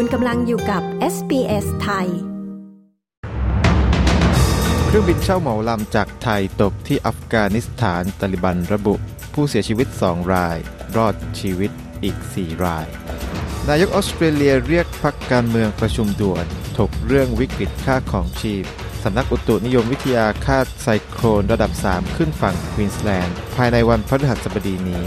คุณกำลังอยู่กับ SBS ไทย เครื่องบินเช่าเหมาลำจากไทยตกที่อัฟกานิสถานตาลิบันระบุ ผู้เสียชีวิต 2 ราย รอดชีวิตอีก 4 ราย นายกออสเตรเลียเรียกพักการเมืองประชุมด่วน ถกเรื่องวิกฤตค่าของชีพสำนักอุตุนิยมวิทยาคาดไซโครนระดับ 3 ขึ้นฝั่งควีนสแลนด์ภายในวันพฤหัสบดีนี้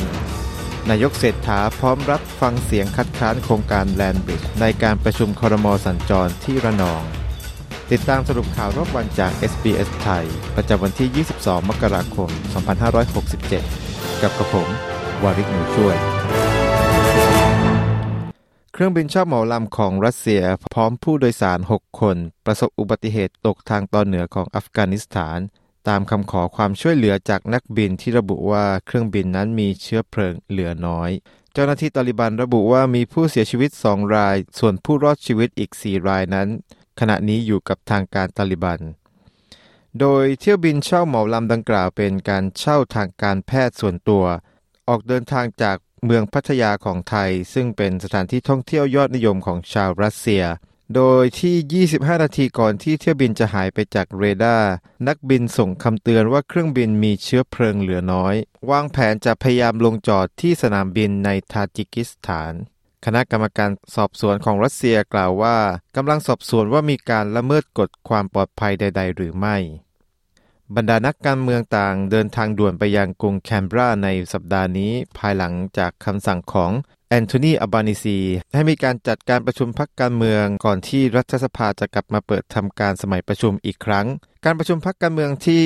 นายกเศรษฐาพร้อมรับฟังเสียงคัดค้านโครงการแลนบริดจ์ในการประชุมครมสัญจรที่ระนอง ติดตามสรุปข่าวรอบวันจาก SBS ไทย ประจำวันที่ 22 มกราคม 2567 กับกระผม วาริกหนูช่วย เครื่องบินเช่าเหมาลำของรัสเซียพร้อมผู้โดยสาร 6 คน ประสบอุบัติเหตุตกทางตอนเหนือของอัฟกานิสถาน ตามคำขอความช่วยเหลือจากนักบินที่ระบุว่าเครื่องบินนั้นมีเชื้อเพลิงเหลือน้อย เจ้าหน้าที่ตาลิบันระบุว่ามีผู้เสียชีวิต 2 ราย ส่วนผู้รอดชีวิตอีก 4 รายนั้น ขณะนี้อยู่กับทางการตาลิบัน โดยเที่ยวบินเช่าเหมาลำดังกล่าวเป็นการเช่าทางการแพทย์ส่วนตัว ออกเดินทางจากเมืองพัทยาของไทย ซึ่งเป็นสถานที่ท่องเที่ยวยอดนิยมของชาวรัสเซีย โดยที่ 25 นาทีก่อนที่เที่ยวบินจะหายไปจากเรดาร์นักบินส่งคำเตือนว่าเครื่องบินมีเชื้อเพลิงเหลือน้อย วางแผนจะพยายามลงจอดที่สนามบินในทาจิกิสถาน คณะกรรมการสอบสวนของรัสเซียกล่าวว่ากำลังสอบสวนว่ามีการละเมิดกฎความปลอดภัยใด ๆ หรือไม่ บรรดานักการเมืองต่างเดินทางด่วนไปยังกรุงแคนเบราในสัปดาห์นี้ ภายหลังจากคำสั่งของแอนโทนีอับบานิซี ให้มีการจัดการประชุมพักการเมืองก่อนที่รัฐสภาจะกลับมาเปิดทำการสมัยประชุมอีกครั้ง การประชุมพักการเมืองที่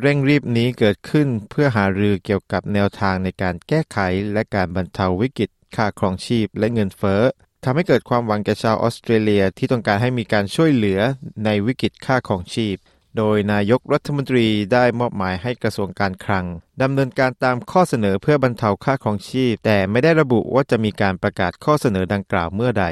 เร่งรีบนี้เกิดขึ้นเพื่อหารือเกี่ยวกับแนวทางในการแก้ไขและการบรรเทาวิกฤตค่าครองชีพและเงินเฟ้อทำให้เกิดความหวังแก่ชาวออสเตรเลียที่ต้องการให้มีการช่วยเหลือในวิกฤตค่าครองชีพ โดยนายกรัฐมนตรีได้มอบหมายให้กระทรวงการคลังดำเนินการตามข้อเสนอเพื่อบรรเทาค่าครองชีพ แต่ไม่ได้ระบุว่าจะมีการประกาศข้อเสนอดังกล่าวเมื่อใด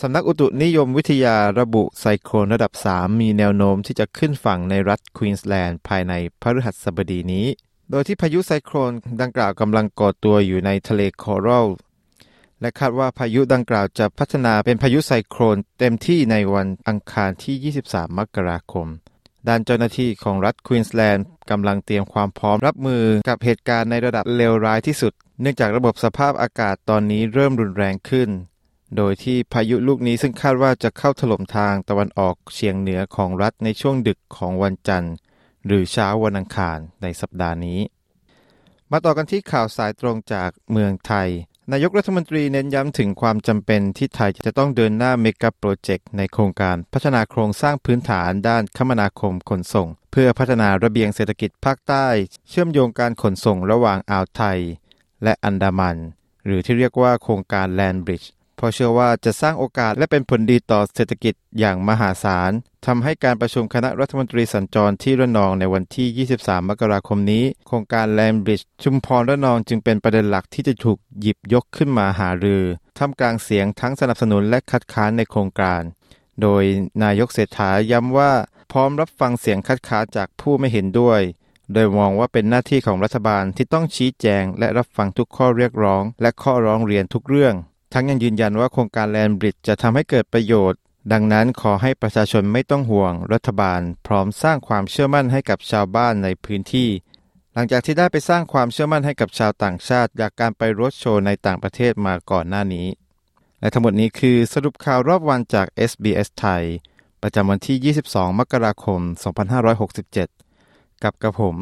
สำนักอุตุนิยมวิทยาระบุไซโคลนระดับ 3 มีแนวโน้มที่จะขึ้นฝั่งในรัฐควีนส์แลนด์ภายในพฤหัสบดีนี้ โดยที่พายุไซโคลนดังกล่าวกำลังก่อตัวอยู่ในทะเลคอรัลและคาดว่าพายุดังกล่าวจะพัฒนาเป็นพายุไซโคลนเต็มที่ในวันอังคารที่ 23 มกราคม ด้านเจ้าหน้าที่ของรัฐควีนส์แลนด์กำลังเตรียมความพร้อมรับมือกับเหตุการณ์ในระดับเลวร้ายที่สุด เนื่องจากระบบสภาพอากาศตอนนี้เริ่มรุนแรงขึ้น โดยที่พายุลูกนี้ซึ่งคาดว่าจะเข้าถล่มทางตะวันออกเฉียงเหนือของรัฐในช่วงดึกของวันจันทร์ หรือเช้าวันอังคารในสัปดาห์นี้ มาต่อกันที่ข่าวสายตรงจากเมืองไทย นายกรัฐมนตรีเน้นย้ำถึงความจำเป็นที่ไทยจะต้องเดินหน้าเมกะโปรเจกต์ในโครงการพัฒนาโครงสร้างพื้นฐานด้านคมนาคมขนส่ง เพื่อพัฒนาระเบียงเศรษฐกิจภาคใต้ เชื่อมโยงการขนส่งระหว่างอ่าวไทย และอันดามัน หรือที่เรียกว่าโครงการแลนบริดจ์ เพราะเชื่อว่าจะสร้างโอกาสและเป็นผลดีต่อเศรษฐกิจอย่างมหาศาลทำให้การประชุมคณะรัฐมนตรีสัญจรที่ระนองในวันที่ 23 มกราคมนี้ โครงการแลนบริดจ์ชุมพรระนองจึงเป็นประเด็นหลักที่จะถูกหยิบยกขึ้นมาหารือท่ามกลางเสียงทั้งสนับสนุนและคัดค้านในโครงการ โดยนายกเศรษฐาย้ำว่าพร้อมรับฟังเสียงคัดค้านจากผู้ไม่เห็นด้วย โดยมองว่าเป็นหน้าที่ของรัฐบาลที่ต้องชี้แจง และรับฟังทุกข้อเรียกร้อง และข้อร้องเรียนทุกเรื่อง ทั้งยังยืนยันว่าโครงการแลนบริดจ์จะทำให้เกิดประโยชน์ ดังนั้นขอให้ประชาชนไม่ต้องห่วง รัฐบาล พร้อมสร้างความเชื่อมั่นให้กับชาวบ้านในพื้นที่ หลังจากที่ได้ไปสร้างความเชื่อมั่นให้กับชาวต่างชาติ จากการไปรถโชว์ในต่างประเทศมาก่อนหน้านี้ และทั้งหมดนี้คือสรุปข่าวรอบวันจาก SBS ไทย ประจำวันที่ 22 มกราคม 2567 กับกระผม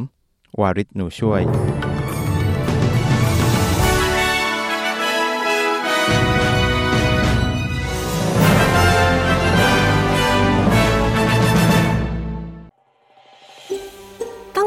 วาริศหนูช่วย